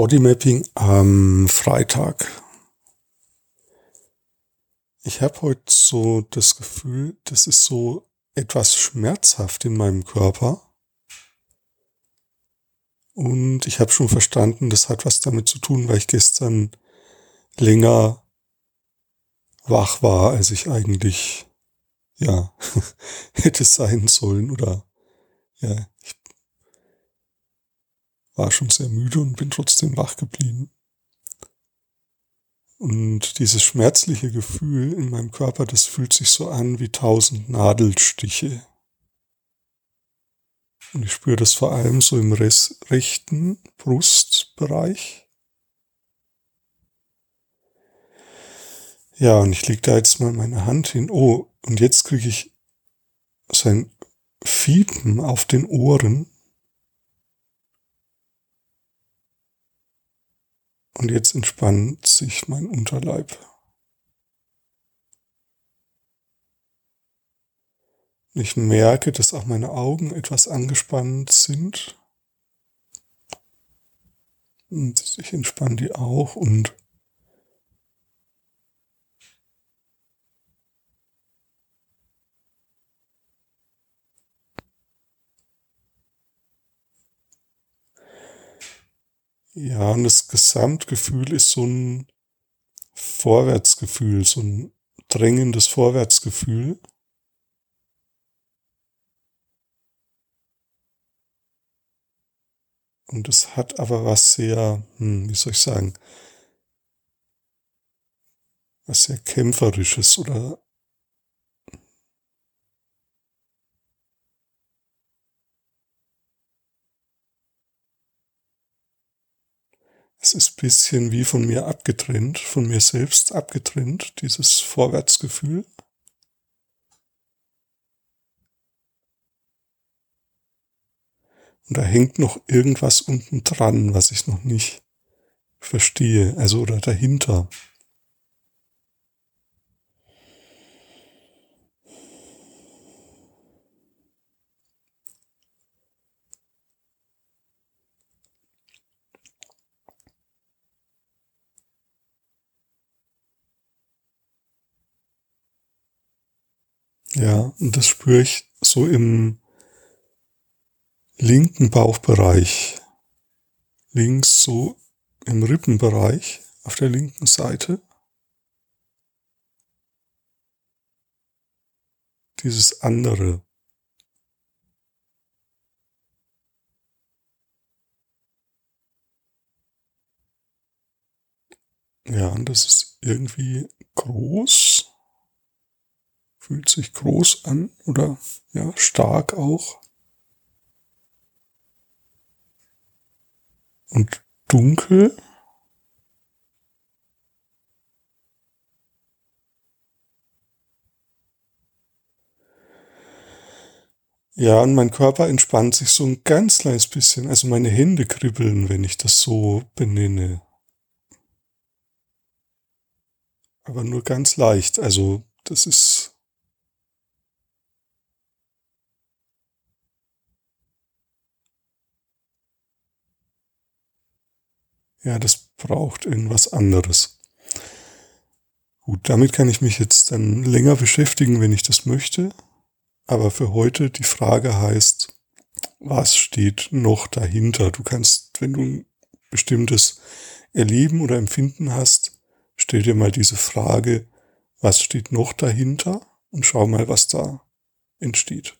Bodymapping am Freitag. Ich habe heute so das Gefühl, das ist so etwas schmerzhaft in meinem Körper. Und ich habe schon verstanden, das hat was damit zu tun, weil ich gestern länger wach war, als ich eigentlich ja hätte sein sollen oder ja, ich war schon sehr müde und bin trotzdem wach geblieben. Und dieses schmerzliche Gefühl in meinem Körper, das fühlt sich so an wie tausend Nadelstiche. Und ich spüre das vor allem so im rechten Brustbereich. Ja, und ich lege da jetzt mal meine Hand hin. Oh, und jetzt kriege ich sein Fiepen auf den Ohren. Und jetzt entspannt sich mein Unterleib. Ich merke, dass auch meine Augen etwas angespannt sind. Und ich entspanne die auch und Ja, und das Gesamtgefühl ist so ein Vorwärtsgefühl, so ein drängendes Vorwärtsgefühl. Und es hat aber was sehr, hm, wie soll ich sagen, was sehr kämpferisches oder Es ist bisschen wie von mir abgetrennt, von mir selbst abgetrennt, dieses Vorwärtsgefühl. Und da hängt noch irgendwas unten dran, was ich noch nicht verstehe, also oder dahinter. Ja, und das spüre ich so im linken Bauchbereich. Links so im Rippenbereich auf der linken Seite. Dieses andere. Ja, und das ist irgendwie groß fühlt sich groß an oder ja, stark auch. Und dunkel. Ja, und mein Körper entspannt sich so ein ganz kleines bisschen. Also meine Hände kribbeln, wenn ich das so benenne. Aber nur ganz leicht. Also das ist Ja, das braucht irgendwas anderes. Gut, damit kann ich mich jetzt dann länger beschäftigen, wenn ich das möchte. Aber für heute die Frage heißt, was steht noch dahinter? Du kannst, wenn du ein bestimmtes Erleben oder Empfinden hast, stell dir mal diese Frage, was steht noch dahinter und schau mal, was da entsteht.